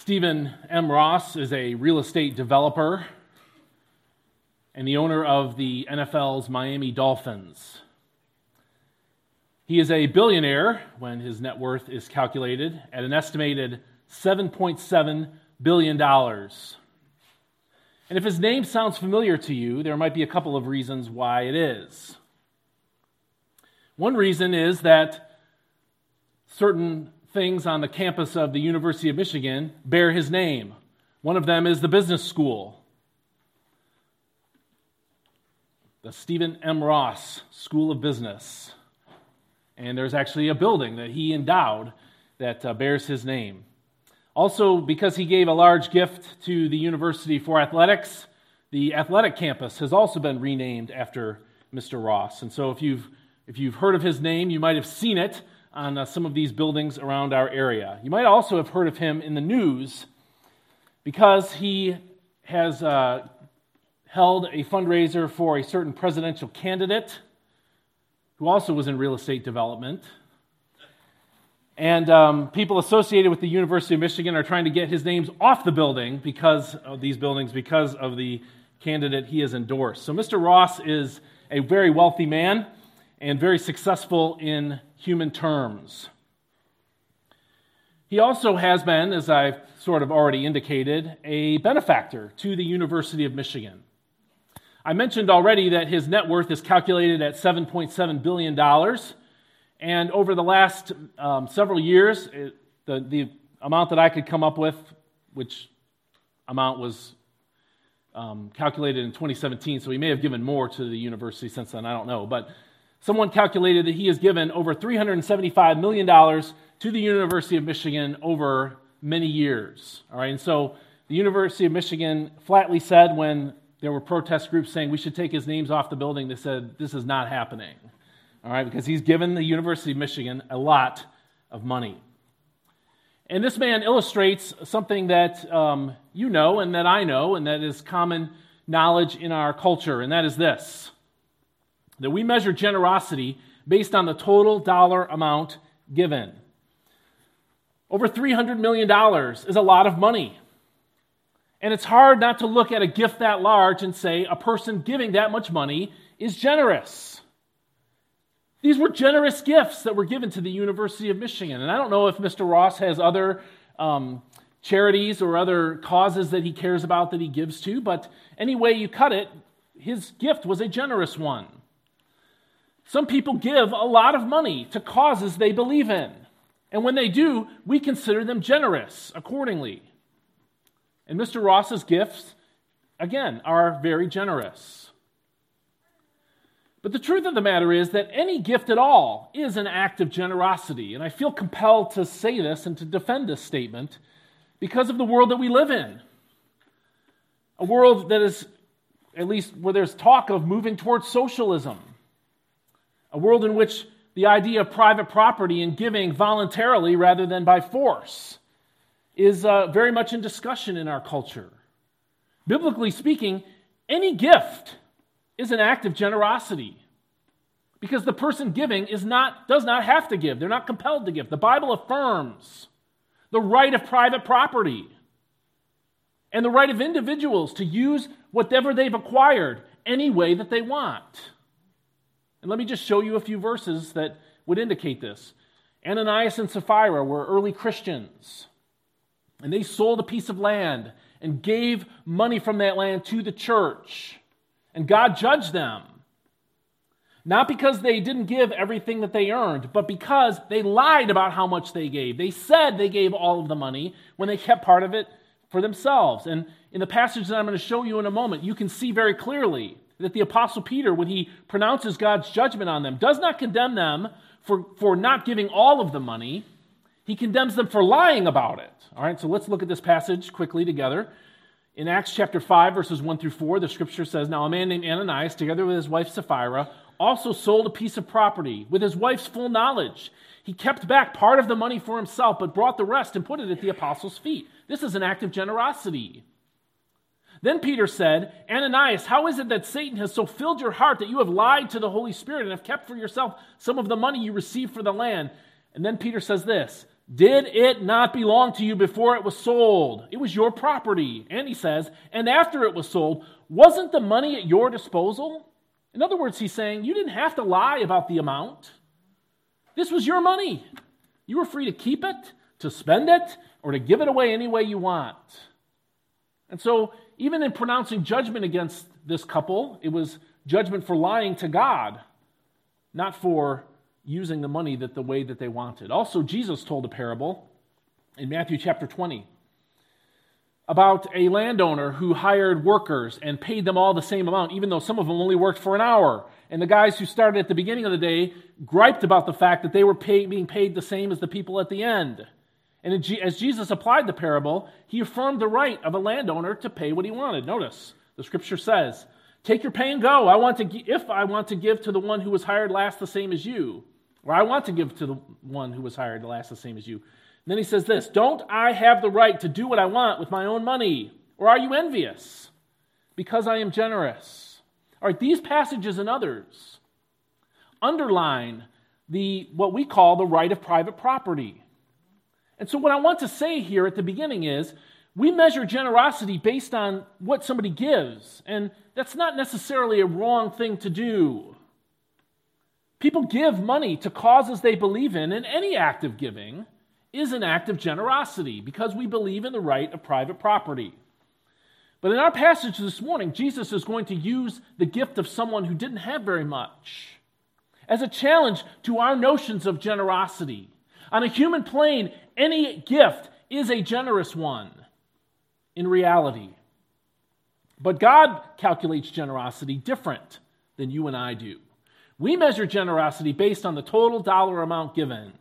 Stephen M. Ross is a real estate developer and the owner of the NFL's Miami Dolphins. He is a billionaire when his net worth is calculated at an estimated $7.7 billion. And if his name sounds familiar to you, there might be a couple of reasons why it is. One reason is that certain things on the campus of the University of Michigan bear his name. One of them is the business school, the Stephen M. Ross School of Business. And there's actually a building that he endowed that uh, bears his name. Also, because he gave a large gift to the University for Athletics, the athletic campus has also been renamed after Mr. Ross. And so, if you've, if you've heard of his name, you might have seen it on uh, some of these buildings around our area. You might also have heard of him in the news because he has uh, held a fundraiser for a certain presidential candidate who also was in real estate development. And um, people associated with the University of Michigan are trying to get his names off the building because of these buildings, because of the candidate he has endorsed. So Mr. Ross is a very wealthy man and very successful in human terms. He also has been, as I've sort of already indicated, a benefactor to the University of Michigan. I mentioned already that his net worth is calculated at $7.7 billion. And over the last um, several years, it, the, the amount that I could come up with, which amount was um, calculated in 2017, so he may have given more to the university since then, I don't know. But someone calculated that he has given over $375 million to the University of Michigan over many years. All right, and so the University of Michigan flatly said when there were protest groups saying we should take his names off the building. They said this is not happening. All right, because he's given the University of Michigan a lot of money. And this man illustrates something that um, you know and that I know, and that is common knowledge in our culture, and that is this that we measure generosity based on the total dollar amount given. Over $300 million is a lot of money. And it's hard not to look at a gift that large and say a person giving that much money is generous. These were generous gifts that were given to the University of Michigan. And I don't know if Mr. Ross has other um, charities or other causes that he cares about that he gives to, but any way you cut it, his gift was a generous one. Some people give a lot of money to causes they believe in. And when they do, we consider them generous accordingly. And Mr. Ross's gifts, again, are very generous. But the truth of the matter is that any gift at all is an act of generosity. And I feel compelled to say this and to defend this statement because of the world that we live in. A world that is, at least where there's talk of moving towards socialism. A world in which the idea of private property and giving voluntarily rather than by force is uh, very much in discussion in our culture. Biblically speaking, any gift is an act of generosity because the person giving is not, does not have to give. They're not compelled to give. The Bible affirms the right of private property and the right of individuals to use whatever they've acquired any way that they want. And let me just show you a few verses that would indicate this. Ananias and Sapphira were early Christians. And they sold a piece of land and gave money from that land to the church. And God judged them. Not because they didn't give everything that they earned, but because they lied about how much they gave. They said they gave all of the money when they kept part of it for themselves. And in the passage that I'm going to show you in a moment, you can see very clearly that the Apostle Peter, when he pronounces God's judgment on them, does not condemn them for, for not giving all of the money. He condemns them for lying about it. All right, so let's look at this passage quickly together. In Acts chapter 5, verses 1 through 4, the scripture says Now a man named Ananias, together with his wife Sapphira, also sold a piece of property with his wife's full knowledge. He kept back part of the money for himself, but brought the rest and put it at the apostles' feet. This is an act of generosity. Then Peter said, Ananias, how is it that Satan has so filled your heart that you have lied to the Holy Spirit and have kept for yourself some of the money you received for the land? And then Peter says this Did it not belong to you before it was sold? It was your property. And he says, and after it was sold, wasn't the money at your disposal? In other words, he's saying, you didn't have to lie about the amount. This was your money. You were free to keep it, to spend it, or to give it away any way you want. And so, even in pronouncing judgment against this couple, it was judgment for lying to God, not for using the money that the way that they wanted. Also, Jesus told a parable in Matthew chapter 20 about a landowner who hired workers and paid them all the same amount, even though some of them only worked for an hour. And the guys who started at the beginning of the day griped about the fact that they were pay, being paid the same as the people at the end. And as Jesus applied the parable, he affirmed the right of a landowner to pay what he wanted. Notice, the scripture says, Take your pay and go. I want to, if I want to give to the one who was hired last the same as you, or I want to give to the one who was hired last the same as you. And then he says this Don't I have the right to do what I want with my own money? Or are you envious because I am generous? All right, these passages and others underline the, what we call the right of private property. And so, what I want to say here at the beginning is we measure generosity based on what somebody gives, and that's not necessarily a wrong thing to do. People give money to causes they believe in, and any act of giving is an act of generosity because we believe in the right of private property. But in our passage this morning, Jesus is going to use the gift of someone who didn't have very much as a challenge to our notions of generosity. On a human plane, any gift is a generous one in reality. But God calculates generosity different than you and I do. We measure generosity based on the total dollar amount given.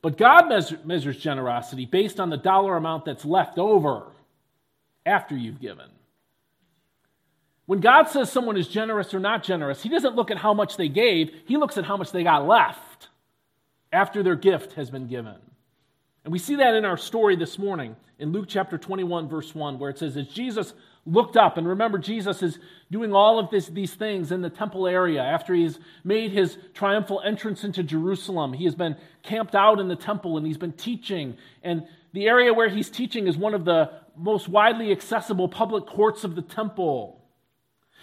But God measure, measures generosity based on the dollar amount that's left over after you've given. When God says someone is generous or not generous, He doesn't look at how much they gave, He looks at how much they got left after their gift has been given. And we see that in our story this morning in Luke chapter 21, verse 1, where it says, As Jesus looked up, and remember, Jesus is doing all of this, these things in the temple area after he's made his triumphal entrance into Jerusalem. He has been camped out in the temple and he's been teaching. And the area where he's teaching is one of the most widely accessible public courts of the temple.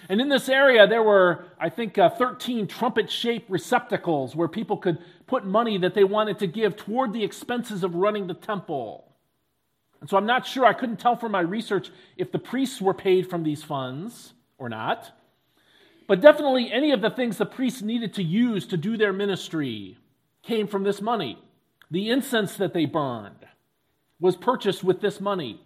And in this area, there were, I think, uh, 13 trumpet shaped receptacles where people could put money that they wanted to give toward the expenses of running the temple. And so I'm not sure, I couldn't tell from my research if the priests were paid from these funds or not. But definitely any of the things the priests needed to use to do their ministry came from this money. The incense that they burned was purchased with this money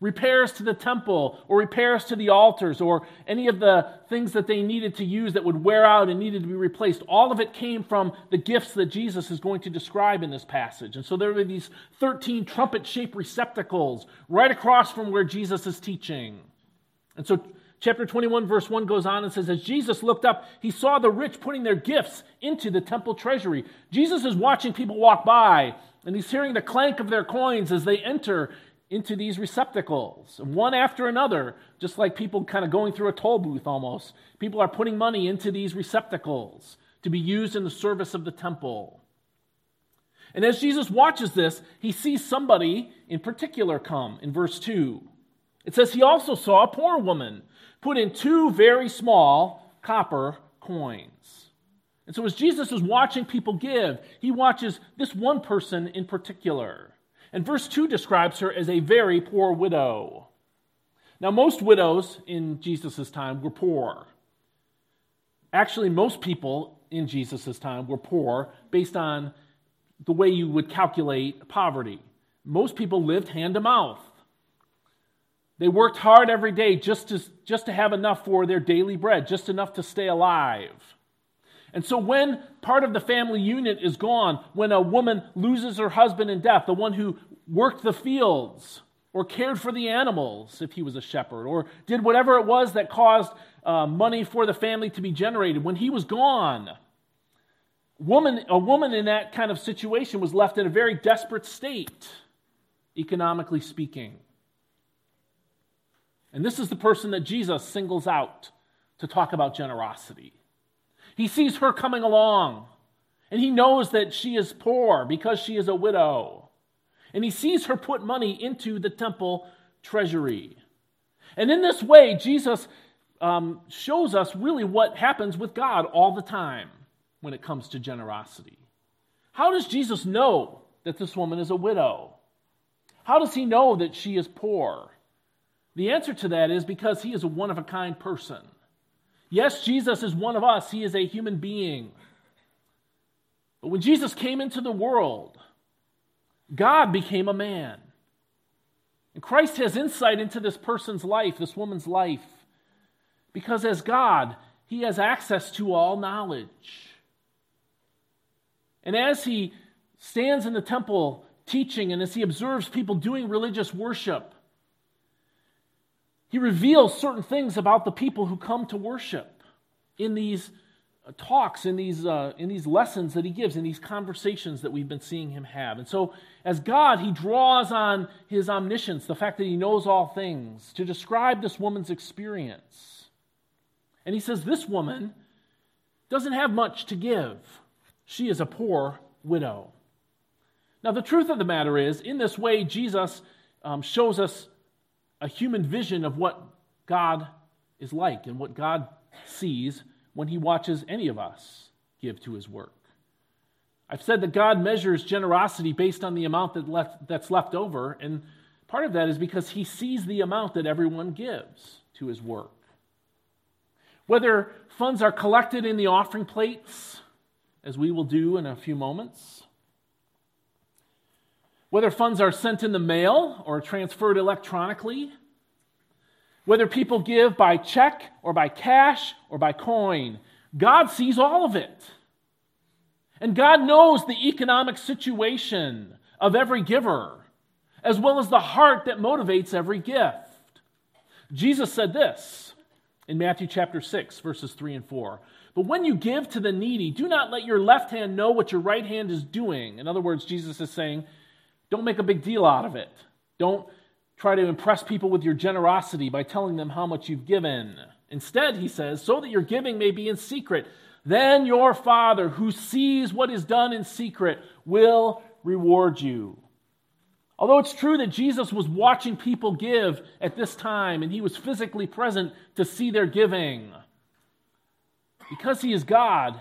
repairs to the temple or repairs to the altars or any of the things that they needed to use that would wear out and needed to be replaced. All of it came from the gifts that Jesus is going to describe in this passage. And so there were these 13 trumpet shaped receptacles right across from where Jesus is teaching. And so chapter 21, verse 1 goes on and says, As Jesus looked up, he saw the rich putting their gifts into the temple treasury. Jesus is watching people walk by. And he's hearing the clank of their coins as they enter into these receptacles, one after another, just like people kind of going through a toll booth almost. People are putting money into these receptacles to be used in the service of the temple. And as Jesus watches this, he sees somebody in particular come in verse 2. It says, He also saw a poor woman put in two very small copper coins. And so as Jesus is watching people give, he watches this one person in particular. And verse 2 describes her as a very poor widow. Now, most widows in Jesus' time were poor. Actually, most people in Jesus' time were poor based on the way you would calculate poverty. Most people lived hand to mouth. They worked hard every day just to, just to have enough for their daily bread, just enough to stay alive. And so, when part of the family unit is gone, when a woman loses her husband in death, the one who worked the fields or cared for the animals if he was a shepherd, or did whatever it was that caused uh, money for the family to be generated, when he was gone, woman, a woman in that kind of situation was left in a very desperate state, economically speaking. And this is the person that Jesus singles out to talk about generosity. He sees her coming along, And he knows that she is poor because she is a widow. And he sees her put money into the temple treasury. And in this way, Jesus um, shows us really what happens with God all the time when it comes to generosity. How does Jesus know that this woman is a widow? How does he know that she is poor? The answer to that is because he is a one of a kind person. Yes, Jesus is one of us, he is a human being. But when Jesus came into the world, God became a man. And Christ has insight into this person's life, this woman's life, because as God, he has access to all knowledge. And as he stands in the temple teaching and as he observes people doing religious worship, he reveals certain things about the people who come to worship in these uh, talks, in these, uh, in these lessons that he gives, in these conversations that we've been seeing him have. And so, as God, he draws on his omniscience, the fact that he knows all things, to describe this woman's experience. And he says, This woman doesn't have much to give. She is a poor widow. Now, the truth of the matter is, in this way, Jesus um, shows us a human vision of what God is like and what God sees when he watches any of us give to his work. I've said that God measures generosity based on the amount that left, that's left over, and part of that is because he sees the amount that everyone gives to his work. Whether funds are collected in the offering plates, as we will do in a few moments, whether funds are sent in the mail or transferred electronically, whether people give by check or by cash or by coin, God sees all of it. And God knows the economic situation of every giver, as well as the heart that motivates every gift. Jesus said this in Matthew chapter 6, verses 3 and 4. But when you give to the needy, do not let your left hand know what your right hand is doing. In other words, Jesus is saying, don't make a big deal out of it. Don't try to impress people with your generosity by telling them how much you've given. Instead, he says, so that your giving may be in secret. Then your Father, who sees what is done in secret, will reward you. Although it's true that Jesus was watching people give at this time and he was physically present to see their giving, because he is God,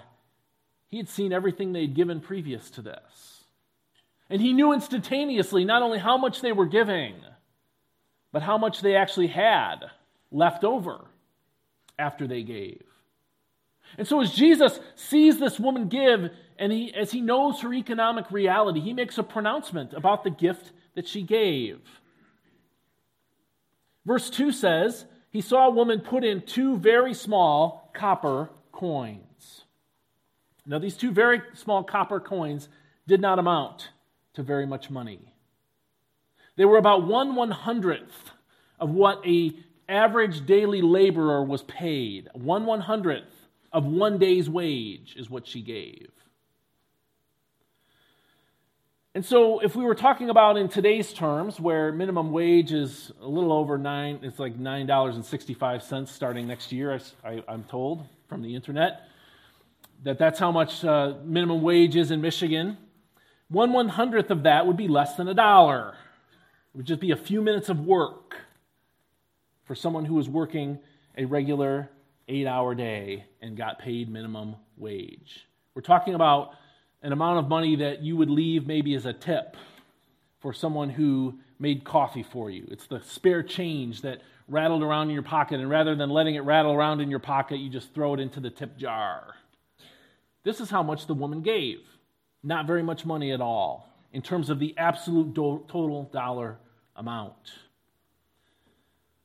he had seen everything they'd given previous to this. And he knew instantaneously not only how much they were giving, but how much they actually had left over after they gave. And so, as Jesus sees this woman give, and he, as he knows her economic reality, he makes a pronouncement about the gift that she gave. Verse 2 says, He saw a woman put in two very small copper coins. Now, these two very small copper coins did not amount to very much money. They were about one one hundredth of what a average daily laborer was paid. One one hundredth of one day's wage is what she gave. And so, if we were talking about in today's terms, where minimum wage is a little over nine, it's like $9.65 starting next year, I, am told from the internet, that that's how much uh, minimum wage is in Michigan. One one hundredth of that would be less than a dollar. It would just be a few minutes of work for someone who was working a regular eight hour day and got paid minimum wage. We're talking about an amount of money that you would leave maybe as a tip for someone who made coffee for you. It's the spare change that rattled around in your pocket, and rather than letting it rattle around in your pocket, you just throw it into the tip jar. This is how much the woman gave. Not very much money at all in terms of the absolute do- total dollar amount.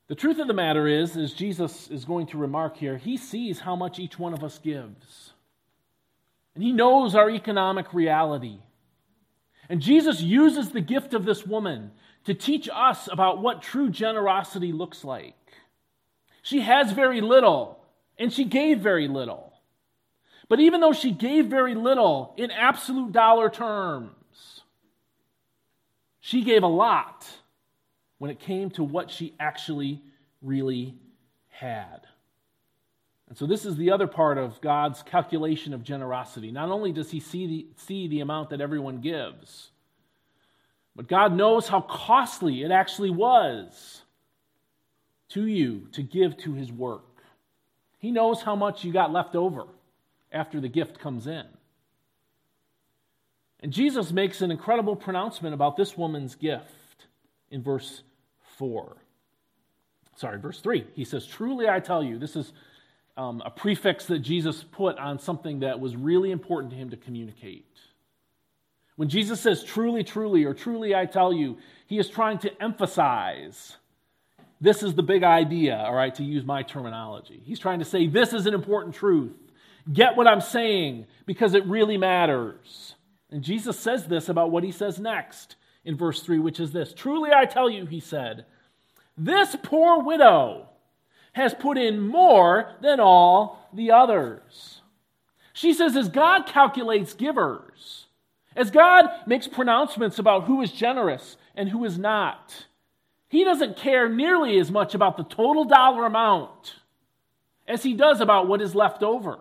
The truth of the matter is, as Jesus is going to remark here, he sees how much each one of us gives. And he knows our economic reality. And Jesus uses the gift of this woman to teach us about what true generosity looks like. She has very little, and she gave very little. But even though she gave very little in absolute dollar terms, she gave a lot when it came to what she actually really had. And so, this is the other part of God's calculation of generosity. Not only does He see the, see the amount that everyone gives, but God knows how costly it actually was to you to give to His work. He knows how much you got left over after the gift comes in. And Jesus makes an incredible pronouncement about this woman's gift in verse 4. Sorry, verse 3. He says, Truly I tell you, this is um, a prefix that Jesus put on something that was really important to him to communicate. When Jesus says, Truly, truly, or truly I tell you, he is trying to emphasize this is the big idea, all right, to use my terminology. He's trying to say, This is an important truth. Get what I'm saying because it really matters. And Jesus says this about what he says next in verse 3, which is this Truly I tell you, he said, this poor widow has put in more than all the others. She says, as God calculates givers, as God makes pronouncements about who is generous and who is not, he doesn't care nearly as much about the total dollar amount as he does about what is left over.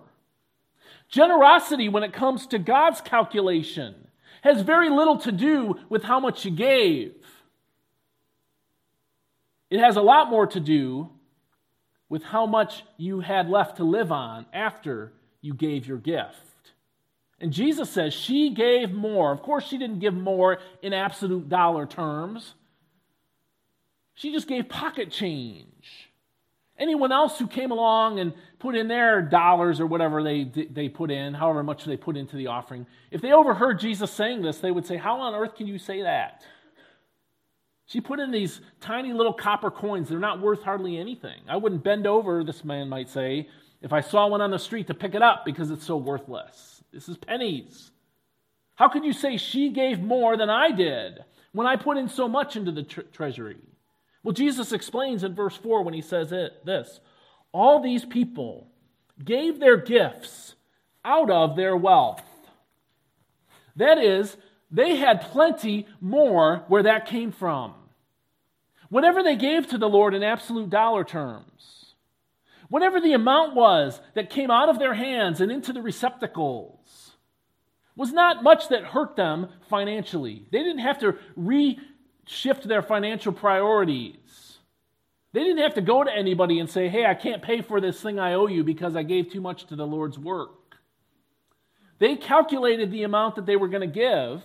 Generosity, when it comes to God's calculation, has very little to do with how much you gave. It has a lot more to do with how much you had left to live on after you gave your gift. And Jesus says she gave more. Of course, she didn't give more in absolute dollar terms, she just gave pocket change. Anyone else who came along and put in their dollars or whatever they, they put in, however much they put into the offering, if they overheard Jesus saying this, they would say, How on earth can you say that? She put in these tiny little copper coins. They're not worth hardly anything. I wouldn't bend over, this man might say, if I saw one on the street to pick it up because it's so worthless. This is pennies. How could you say she gave more than I did when I put in so much into the tre- treasury? Well, Jesus explains in verse 4 when he says it this All these people gave their gifts out of their wealth. That is, they had plenty more where that came from. Whatever they gave to the Lord in absolute dollar terms, whatever the amount was that came out of their hands and into the receptacles, was not much that hurt them financially. They didn't have to re shift their financial priorities. They didn't have to go to anybody and say, hey, I can't pay for this thing I owe you because I gave too much to the Lord's work. They calculated the amount that they were going to give,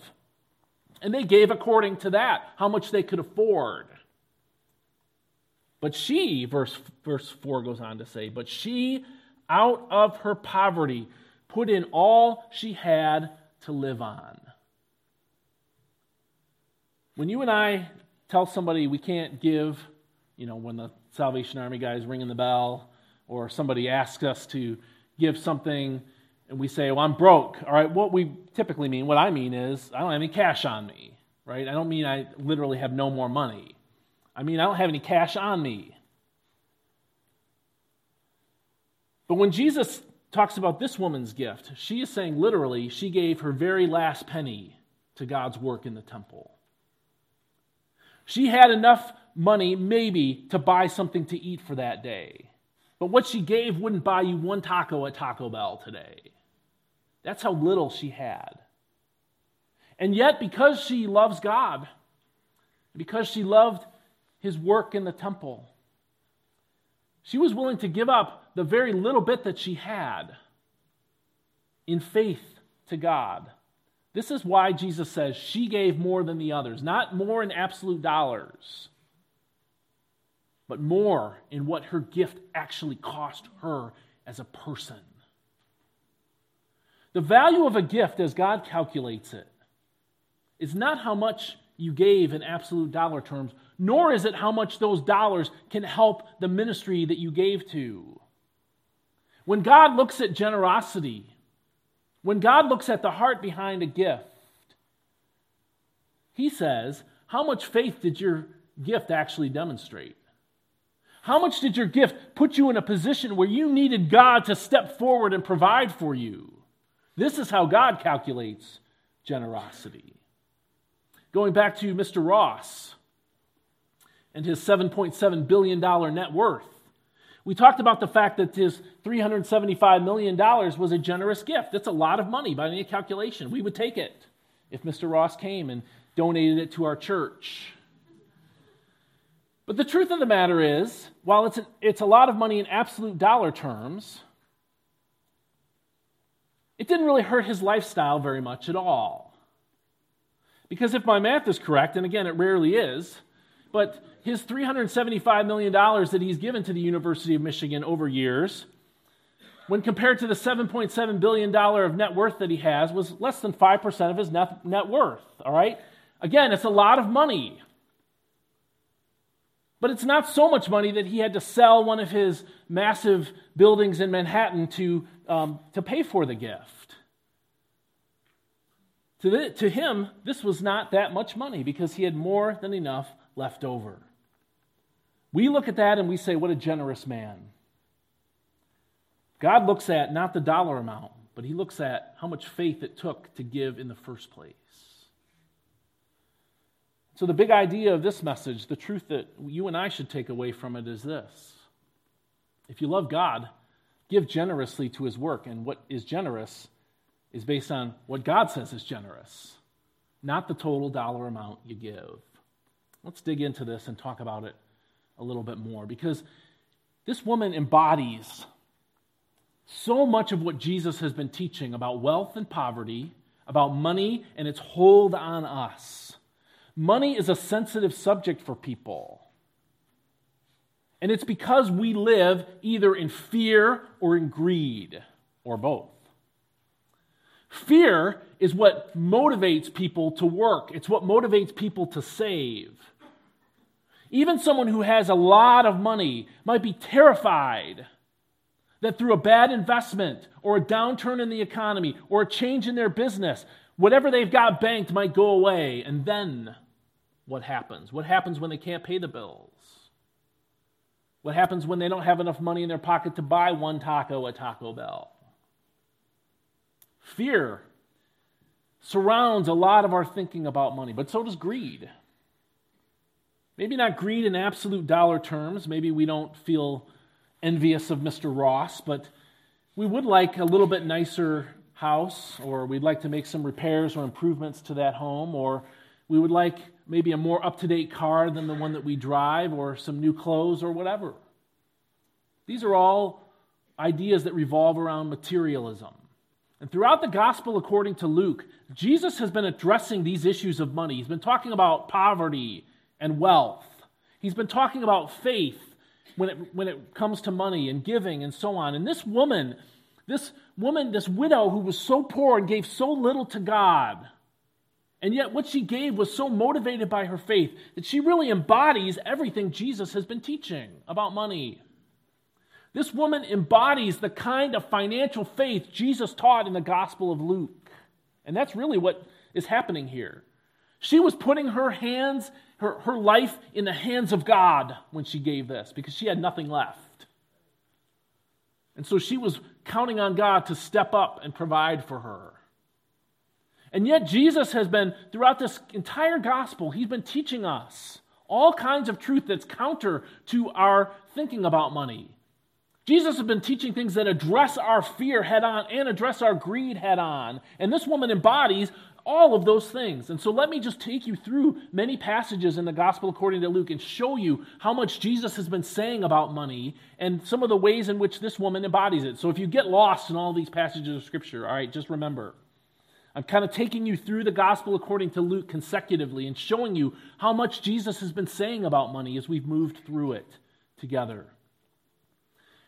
and they gave according to that, how much they could afford. But she, verse, verse 4 goes on to say, but she, out of her poverty, put in all she had to live on. When you and I tell somebody we can't give, you know, when the Salvation Army guy is ringing the bell, or somebody asks us to give something and we say, well, I'm broke. All right, what we typically mean, what I mean is, I don't have any cash on me, right? I don't mean I literally have no more money. I mean, I don't have any cash on me. But when Jesus talks about this woman's gift, she is saying literally, she gave her very last penny to God's work in the temple. She had enough money, maybe, to buy something to eat for that day. But what she gave wouldn't buy you one taco at Taco Bell today. That's how little she had. And yet, because she loves God, because she loved his work in the temple, she was willing to give up the very little bit that she had in faith to God this is why Jesus says she gave more than the others, not more in absolute dollars, but more in what her gift actually cost her as a person. The value of a gift, as God calculates it, is not how much you gave in absolute dollar terms, nor is it how much those dollars can help the ministry that you gave to. When God looks at generosity, when God looks at the heart behind a gift, He says, How much faith did your gift actually demonstrate? How much did your gift put you in a position where you needed God to step forward and provide for you? This is how God calculates generosity. Going back to Mr. Ross and his $7.7 billion net worth. We talked about the fact that his $375 million was a generous gift. That's a lot of money by any calculation. We would take it if Mr. Ross came and donated it to our church. But the truth of the matter is, while it's a, it's a lot of money in absolute dollar terms, it didn't really hurt his lifestyle very much at all. Because if my math is correct, and again, it rarely is, but his $375 million that he's given to the University of Michigan over years, when compared to the $7.7 billion of net worth that he has, was less than 5% of his net, net worth. All right? Again, it's a lot of money. But it's not so much money that he had to sell one of his massive buildings in Manhattan to, um, to pay for the gift. To, the, to him, this was not that much money because he had more than enough left over. We look at that and we say, What a generous man. God looks at not the dollar amount, but he looks at how much faith it took to give in the first place. So, the big idea of this message, the truth that you and I should take away from it is this if you love God, give generously to his work. And what is generous is based on what God says is generous, not the total dollar amount you give. Let's dig into this and talk about it a little bit more because this woman embodies so much of what Jesus has been teaching about wealth and poverty, about money and its hold on us. Money is a sensitive subject for people. And it's because we live either in fear or in greed, or both. Fear is what motivates people to work, it's what motivates people to save. Even someone who has a lot of money might be terrified that through a bad investment or a downturn in the economy or a change in their business, whatever they've got banked might go away, and then what happens? What happens when they can't pay the bills? What happens when they don't have enough money in their pocket to buy one taco at Taco Bell? Fear surrounds a lot of our thinking about money, but so does greed. Maybe not greed in absolute dollar terms. Maybe we don't feel envious of Mr. Ross, but we would like a little bit nicer house, or we'd like to make some repairs or improvements to that home, or we would like maybe a more up to date car than the one that we drive, or some new clothes, or whatever. These are all ideas that revolve around materialism. And throughout the gospel, according to Luke, Jesus has been addressing these issues of money. He's been talking about poverty and wealth, he's been talking about faith when it, when it comes to money and giving and so on. And this woman, this woman, this widow who was so poor and gave so little to God, and yet, what she gave was so motivated by her faith that she really embodies everything Jesus has been teaching about money. This woman embodies the kind of financial faith Jesus taught in the Gospel of Luke. And that's really what is happening here. She was putting her hands, her, her life in the hands of God when she gave this because she had nothing left. And so she was counting on God to step up and provide for her. And yet, Jesus has been, throughout this entire gospel, he's been teaching us all kinds of truth that's counter to our thinking about money. Jesus has been teaching things that address our fear head on and address our greed head on. And this woman embodies all of those things. And so let me just take you through many passages in the gospel according to Luke and show you how much Jesus has been saying about money and some of the ways in which this woman embodies it. So if you get lost in all these passages of scripture, all right, just remember I'm kind of taking you through the gospel according to Luke consecutively and showing you how much Jesus has been saying about money as we've moved through it together.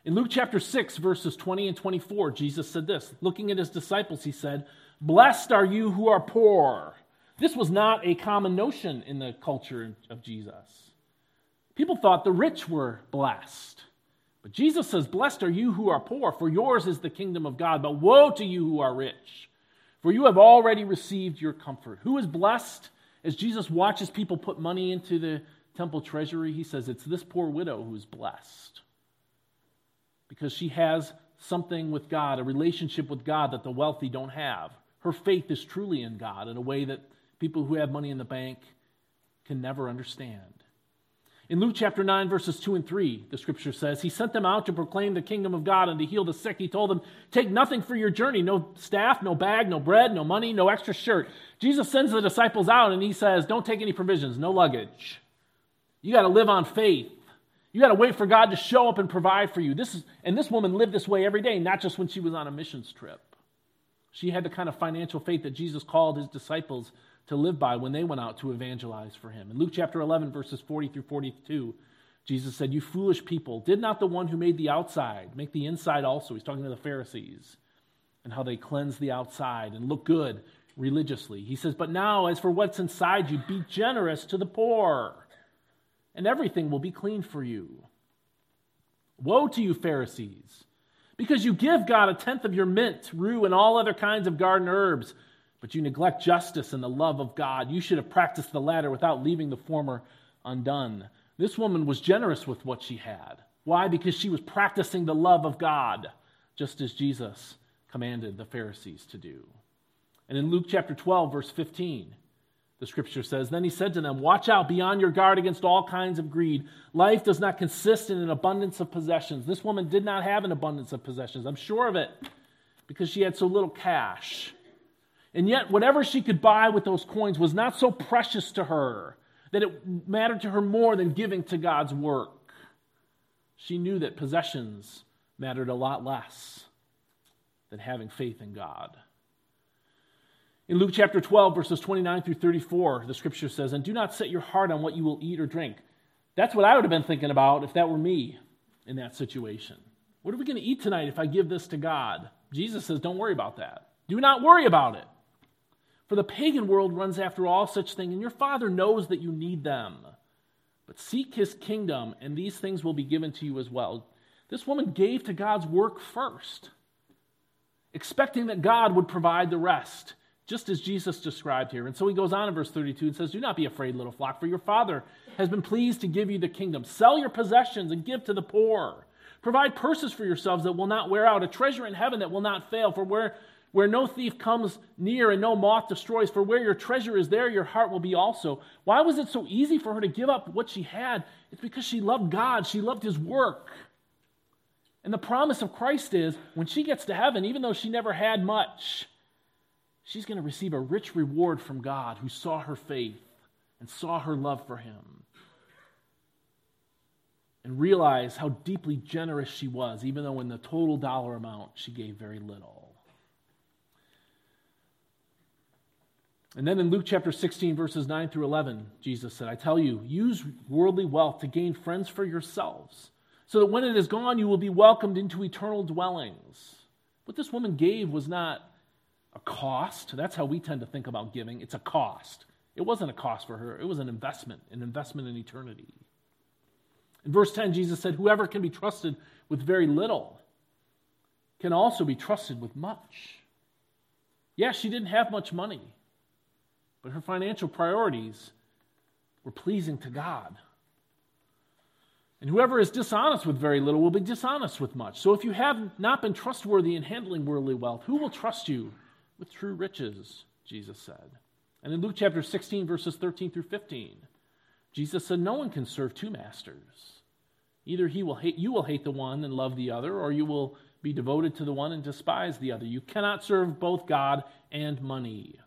In Luke chapter 6, verses 20 and 24, Jesus said this Looking at his disciples, he said, Blessed are you who are poor. This was not a common notion in the culture of Jesus. People thought the rich were blessed. But Jesus says, Blessed are you who are poor, for yours is the kingdom of God. But woe to you who are rich for you have already received your comfort. Who is blessed? As Jesus watches people put money into the temple treasury, he says, It's this poor widow who is blessed. Because she has something with God, a relationship with God that the wealthy don't have. Her faith is truly in God in a way that people who have money in the bank can never understand. In Luke chapter 9, verses 2 and 3, the scripture says, He sent them out to proclaim the kingdom of God and to heal the sick. He told them, Take nothing for your journey no staff, no bag, no bread, no money, no extra shirt. Jesus sends the disciples out and he says, Don't take any provisions, no luggage. You got to live on faith. You got to wait for God to show up and provide for you. This is, and this woman lived this way every day, not just when she was on a missions trip. She had the kind of financial faith that Jesus called his disciples to live by when they went out to evangelize for him. In Luke chapter 11, verses 40 through 42, Jesus said, You foolish people, did not the one who made the outside make the inside also? He's talking to the Pharisees and how they cleanse the outside and look good religiously. He says, But now, as for what's inside you, be generous to the poor, and everything will be clean for you. Woe to you, Pharisees, because you give God a tenth of your mint, rue, and all other kinds of garden herbs but you neglect justice and the love of God. You should have practiced the latter without leaving the former undone. This woman was generous with what she had. Why? Because she was practicing the love of God, just as Jesus commanded the Pharisees to do. And in Luke chapter 12, verse 15, the scripture says, Then he said to them, Watch out, be on your guard against all kinds of greed. Life does not consist in an abundance of possessions. This woman did not have an abundance of possessions. I'm sure of it because she had so little cash. And yet, whatever she could buy with those coins was not so precious to her that it mattered to her more than giving to God's work. She knew that possessions mattered a lot less than having faith in God. In Luke chapter 12, verses 29 through 34, the scripture says, And do not set your heart on what you will eat or drink. That's what I would have been thinking about if that were me in that situation. What are we going to eat tonight if I give this to God? Jesus says, Don't worry about that. Do not worry about it. For the pagan world runs after all such things, and your Father knows that you need them. But seek his kingdom, and these things will be given to you as well. This woman gave to God's work first, expecting that God would provide the rest, just as Jesus described here. And so he goes on in verse 32 and says, Do not be afraid, little flock, for your Father has been pleased to give you the kingdom. Sell your possessions and give to the poor. Provide purses for yourselves that will not wear out, a treasure in heaven that will not fail, for where where no thief comes near and no moth destroys. For where your treasure is, there your heart will be also. Why was it so easy for her to give up what she had? It's because she loved God, she loved His work. And the promise of Christ is when she gets to heaven, even though she never had much, she's going to receive a rich reward from God who saw her faith and saw her love for Him. And realize how deeply generous she was, even though in the total dollar amount she gave very little. And then in Luke chapter 16, verses 9 through 11, Jesus said, I tell you, use worldly wealth to gain friends for yourselves, so that when it is gone, you will be welcomed into eternal dwellings. What this woman gave was not a cost. That's how we tend to think about giving. It's a cost. It wasn't a cost for her, it was an investment, an investment in eternity. In verse 10, Jesus said, Whoever can be trusted with very little can also be trusted with much. Yes, yeah, she didn't have much money but her financial priorities were pleasing to God. And whoever is dishonest with very little will be dishonest with much. So if you have not been trustworthy in handling worldly wealth, who will trust you with true riches? Jesus said. And in Luke chapter 16, verses 13 through 15, Jesus said, No one can serve two masters. Either he will hate, you will hate the one and love the other, or you will be devoted to the one and despise the other. You cannot serve both God and money.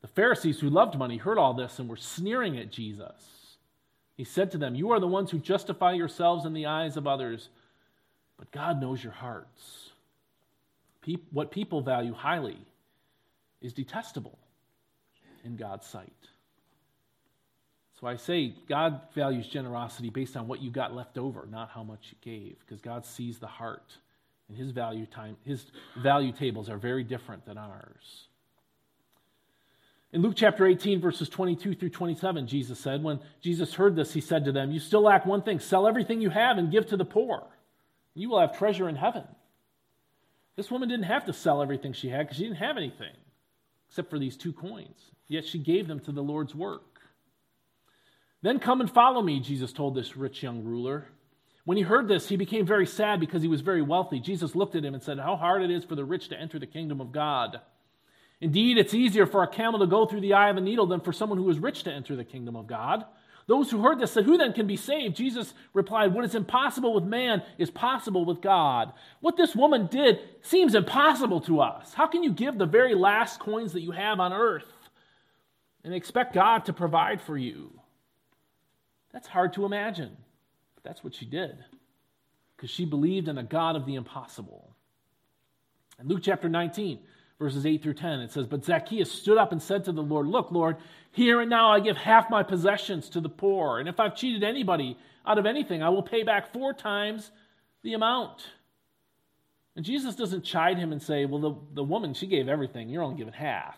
The Pharisees who loved money heard all this and were sneering at Jesus. He said to them, You are the ones who justify yourselves in the eyes of others, but God knows your hearts. What people value highly is detestable in God's sight. So I say God values generosity based on what you got left over, not how much you gave, because God sees the heart. And his value time his value tables are very different than ours. In Luke chapter 18, verses 22 through 27, Jesus said, When Jesus heard this, he said to them, You still lack one thing. Sell everything you have and give to the poor. You will have treasure in heaven. This woman didn't have to sell everything she had because she didn't have anything except for these two coins. Yet she gave them to the Lord's work. Then come and follow me, Jesus told this rich young ruler. When he heard this, he became very sad because he was very wealthy. Jesus looked at him and said, How hard it is for the rich to enter the kingdom of God. Indeed, it's easier for a camel to go through the eye of a needle than for someone who is rich to enter the kingdom of God. Those who heard this said, Who then can be saved? Jesus replied, What is impossible with man is possible with God. What this woman did seems impossible to us. How can you give the very last coins that you have on earth and expect God to provide for you? That's hard to imagine. But that's what she did because she believed in a God of the impossible. In Luke chapter 19, verses 8 through 10, it says, But Zacchaeus stood up and said to the Lord, Look, Lord, here and now I give half my possessions to the poor, and if I've cheated anybody out of anything, I will pay back four times the amount. And Jesus doesn't chide him and say, Well, the, the woman, she gave everything, you're only giving half.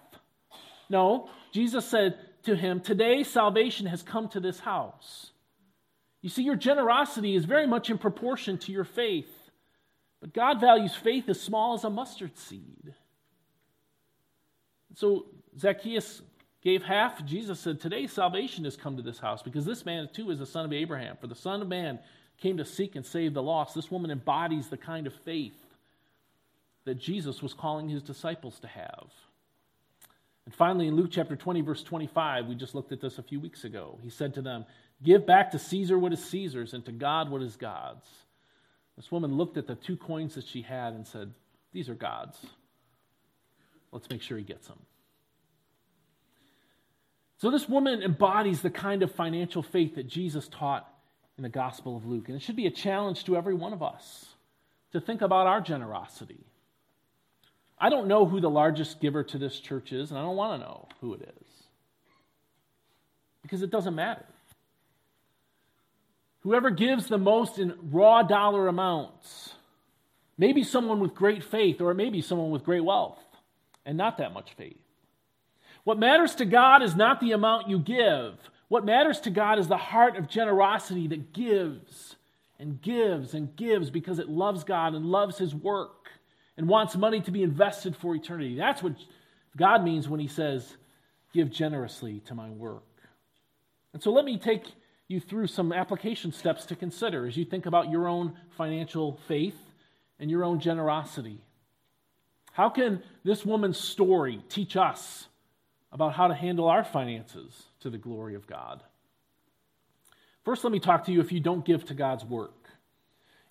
No, Jesus said to him, Today salvation has come to this house. You see, your generosity is very much in proportion to your faith. But God values faith as small as a mustard seed. So Zacchaeus gave half. Jesus said, Today salvation has come to this house because this man too is the son of Abraham. For the Son of Man came to seek and save the lost. This woman embodies the kind of faith that Jesus was calling his disciples to have. And finally, in Luke chapter 20, verse 25, we just looked at this a few weeks ago. He said to them, Give back to Caesar what is Caesar's and to God what is God's. This woman looked at the two coins that she had and said, These are God's. Let's make sure he gets them. So, this woman embodies the kind of financial faith that Jesus taught in the Gospel of Luke. And it should be a challenge to every one of us to think about our generosity. I don't know who the largest giver to this church is, and I don't want to know who it is because it doesn't matter. Whoever gives the most in raw dollar amounts, maybe someone with great faith, or maybe someone with great wealth and not that much faith. What matters to God is not the amount you give. What matters to God is the heart of generosity that gives and gives and gives because it loves God and loves His work and wants money to be invested for eternity. That's what God means when He says, Give generously to my work. And so let me take you through some application steps to consider as you think about your own financial faith and your own generosity. How can this woman's story teach us about how to handle our finances to the glory of God? First, let me talk to you if you don't give to God's work.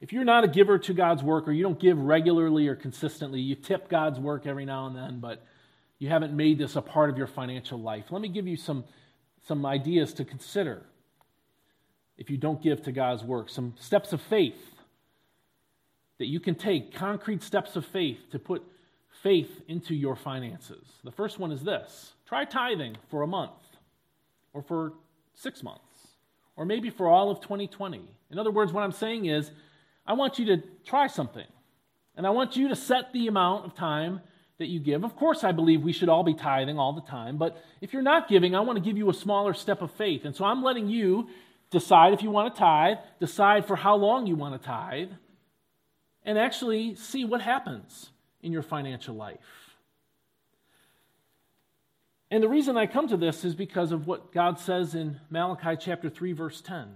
If you're not a giver to God's work, or you don't give regularly or consistently, you tip God's work every now and then, but you haven't made this a part of your financial life, let me give you some, some ideas to consider if you don't give to God's work. Some steps of faith that you can take, concrete steps of faith to put faith into your finances. The first one is this try tithing for a month, or for six months, or maybe for all of 2020. In other words, what I'm saying is, I want you to try something, and I want you to set the amount of time that you give. Of course, I believe we should all be tithing all the time, but if you're not giving, I want to give you a smaller step of faith. And so I'm letting you Decide if you want to tithe, decide for how long you want to tithe, and actually see what happens in your financial life. And the reason I come to this is because of what God says in Malachi chapter 3, verse 10.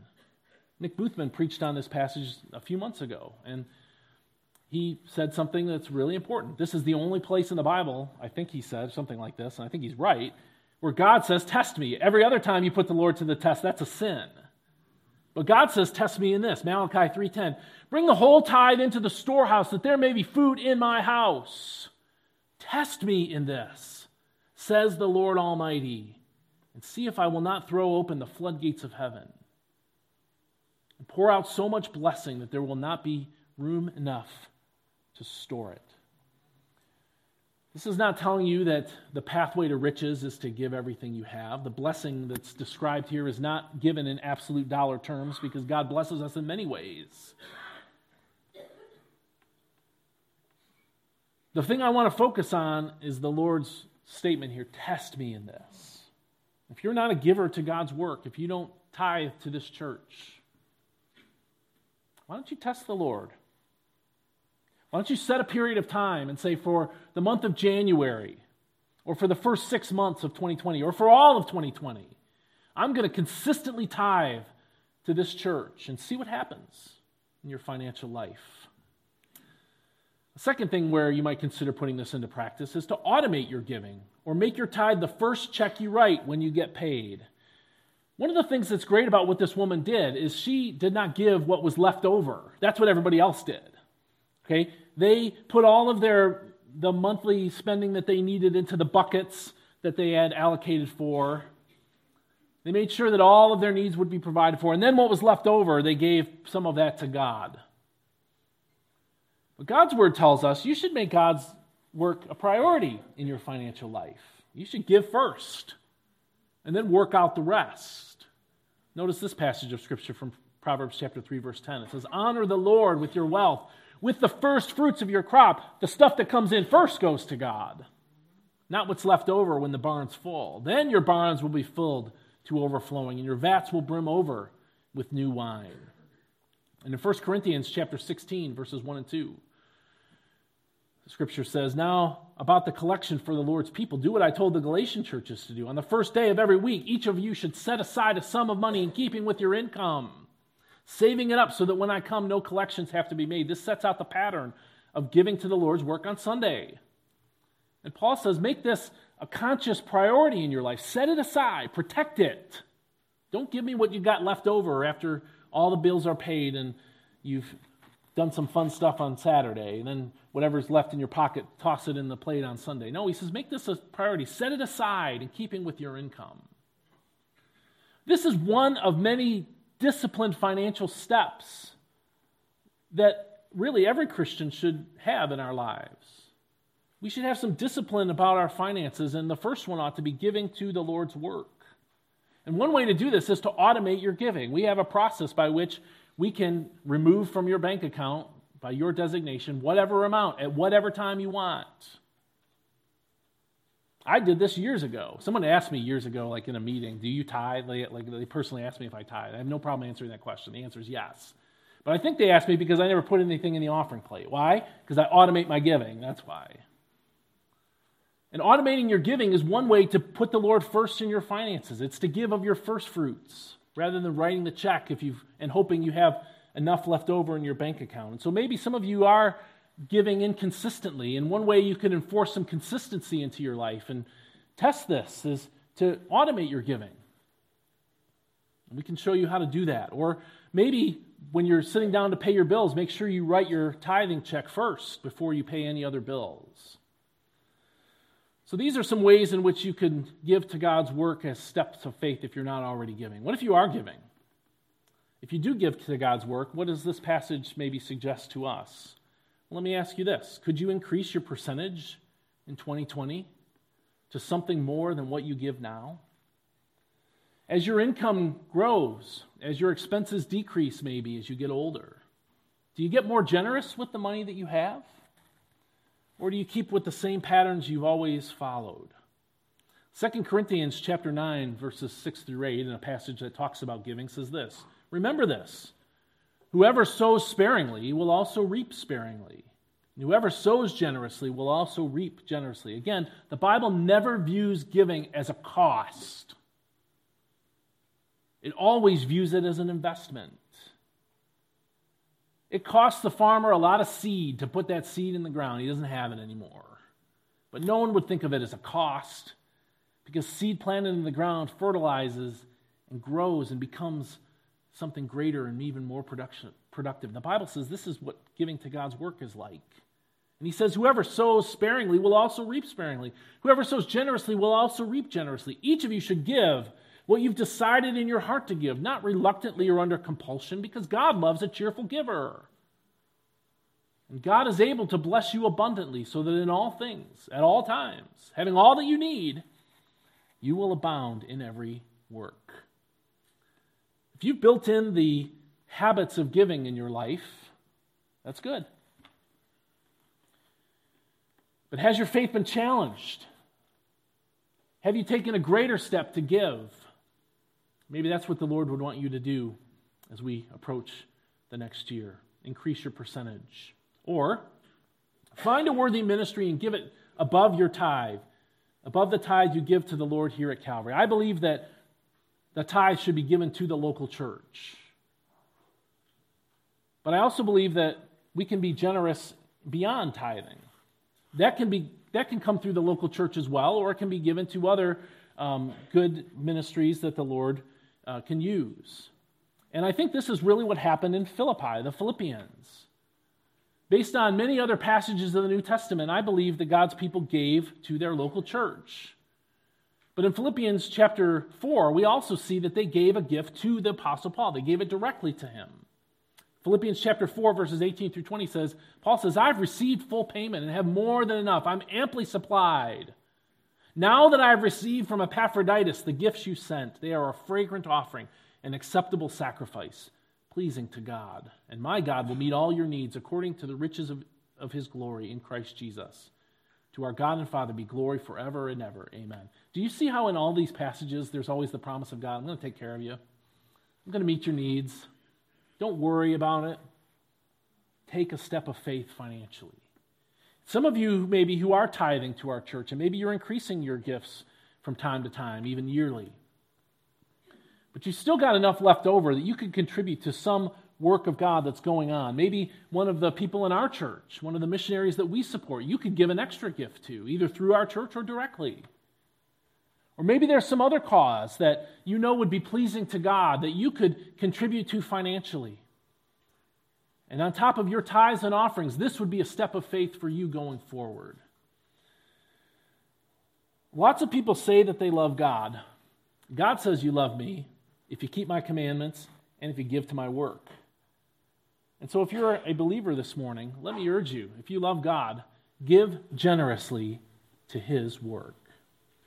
Nick Boothman preached on this passage a few months ago, and he said something that's really important. This is the only place in the Bible, I think he said something like this, and I think he's right, where God says, Test me. Every other time you put the Lord to the test, that's a sin. But God says, Test me in this. Malachi 3:10. Bring the whole tithe into the storehouse, that there may be food in my house. Test me in this, says the Lord Almighty, and see if I will not throw open the floodgates of heaven and pour out so much blessing that there will not be room enough to store it. This is not telling you that the pathway to riches is to give everything you have. The blessing that's described here is not given in absolute dollar terms because God blesses us in many ways. The thing I want to focus on is the Lord's statement here test me in this. If you're not a giver to God's work, if you don't tithe to this church, why don't you test the Lord? Why don't you set a period of time and say for the month of January, or for the first six months of 2020, or for all of 2020, I'm going to consistently tithe to this church and see what happens in your financial life. The second thing where you might consider putting this into practice is to automate your giving or make your tithe the first check you write when you get paid. One of the things that's great about what this woman did is she did not give what was left over. That's what everybody else did. Okay? They put all of their the monthly spending that they needed into the buckets that they had allocated for. They made sure that all of their needs would be provided for. And then what was left over, they gave some of that to God. But God's word tells us you should make God's work a priority in your financial life. You should give first and then work out the rest. Notice this passage of scripture from Proverbs chapter 3 verse 10. It says, "Honor the Lord with your wealth, with the first fruits of your crop. The stuff that comes in first goes to God, not what's left over when the barn's full. Then your barns will be filled to overflowing and your vats will brim over with new wine." And in 1 Corinthians chapter 16 verses 1 and 2, Scripture says, Now about the collection for the Lord's people, do what I told the Galatian churches to do. On the first day of every week, each of you should set aside a sum of money in keeping with your income, saving it up so that when I come, no collections have to be made. This sets out the pattern of giving to the Lord's work on Sunday. And Paul says, Make this a conscious priority in your life. Set it aside, protect it. Don't give me what you got left over after all the bills are paid and you've done some fun stuff on Saturday, and then whatever's left in your pocket, toss it in the plate on Sunday. No, he says, make this a priority. Set it aside in keeping with your income. This is one of many disciplined financial steps that really every Christian should have in our lives. We should have some discipline about our finances, and the first one ought to be giving to the Lord's work. And one way to do this is to automate your giving. We have a process by which we can remove from your bank account by your designation whatever amount at whatever time you want. I did this years ago. Someone asked me years ago, like in a meeting, do you tithe? Like they personally asked me if I tithe. I have no problem answering that question. The answer is yes. But I think they asked me because I never put anything in the offering plate. Why? Because I automate my giving. That's why. And automating your giving is one way to put the Lord first in your finances. It's to give of your first fruits rather than writing the check if you've and hoping you have enough left over in your bank account. And so maybe some of you are giving inconsistently. And one way you can enforce some consistency into your life and test this is to automate your giving. We can show you how to do that. Or maybe when you're sitting down to pay your bills, make sure you write your tithing check first before you pay any other bills. So these are some ways in which you can give to God's work as steps of faith if you're not already giving. What if you are giving? If you do give to God's work, what does this passage maybe suggest to us? Let me ask you this Could you increase your percentage in 2020 to something more than what you give now? As your income grows, as your expenses decrease, maybe as you get older, do you get more generous with the money that you have? Or do you keep with the same patterns you've always followed? 2 Corinthians chapter 9 verses 6 through 8 in a passage that talks about giving says this. Remember this. Whoever sows sparingly will also reap sparingly. whoever sows generously will also reap generously. Again, the Bible never views giving as a cost. It always views it as an investment. It costs the farmer a lot of seed to put that seed in the ground. He doesn't have it anymore. But no one would think of it as a cost because seed planted in the ground fertilizes and grows and becomes something greater and even more production, productive. The Bible says this is what giving to God's work is like. And he says, Whoever sows sparingly will also reap sparingly. Whoever sows generously will also reap generously. Each of you should give what you've decided in your heart to give, not reluctantly or under compulsion, because God loves a cheerful giver. And God is able to bless you abundantly, so that in all things, at all times, having all that you need, you will abound in every work. If you've built in the habits of giving in your life, that's good. But has your faith been challenged? Have you taken a greater step to give? Maybe that's what the Lord would want you to do as we approach the next year. Increase your percentage. Or find a worthy ministry and give it above your tithe, above the tithe you give to the Lord here at Calvary. I believe that the tithe should be given to the local church. But I also believe that we can be generous beyond tithing. That can, be, that can come through the local church as well, or it can be given to other um, good ministries that the Lord uh, can use. And I think this is really what happened in Philippi, the Philippians. Based on many other passages of the New Testament, I believe that God's people gave to their local church. But in Philippians chapter 4, we also see that they gave a gift to the Apostle Paul. They gave it directly to him. Philippians chapter 4, verses 18 through 20 says, Paul says, I've received full payment and have more than enough. I'm amply supplied. Now that I have received from Epaphroditus the gifts you sent, they are a fragrant offering, an acceptable sacrifice, pleasing to God. And my God will meet all your needs according to the riches of, of his glory in Christ Jesus. To our God and Father be glory forever and ever. Amen. Do you see how in all these passages there's always the promise of God? I'm going to take care of you. I'm going to meet your needs. Don't worry about it. Take a step of faith financially. Some of you, maybe, who are tithing to our church, and maybe you're increasing your gifts from time to time, even yearly. But you've still got enough left over that you could contribute to some work of God that's going on. Maybe one of the people in our church, one of the missionaries that we support, you could give an extra gift to, either through our church or directly. Or maybe there's some other cause that you know would be pleasing to God that you could contribute to financially. And on top of your tithes and offerings, this would be a step of faith for you going forward. Lots of people say that they love God. God says, You love me if you keep my commandments and if you give to my work. And so, if you're a believer this morning, let me urge you if you love God, give generously to his work.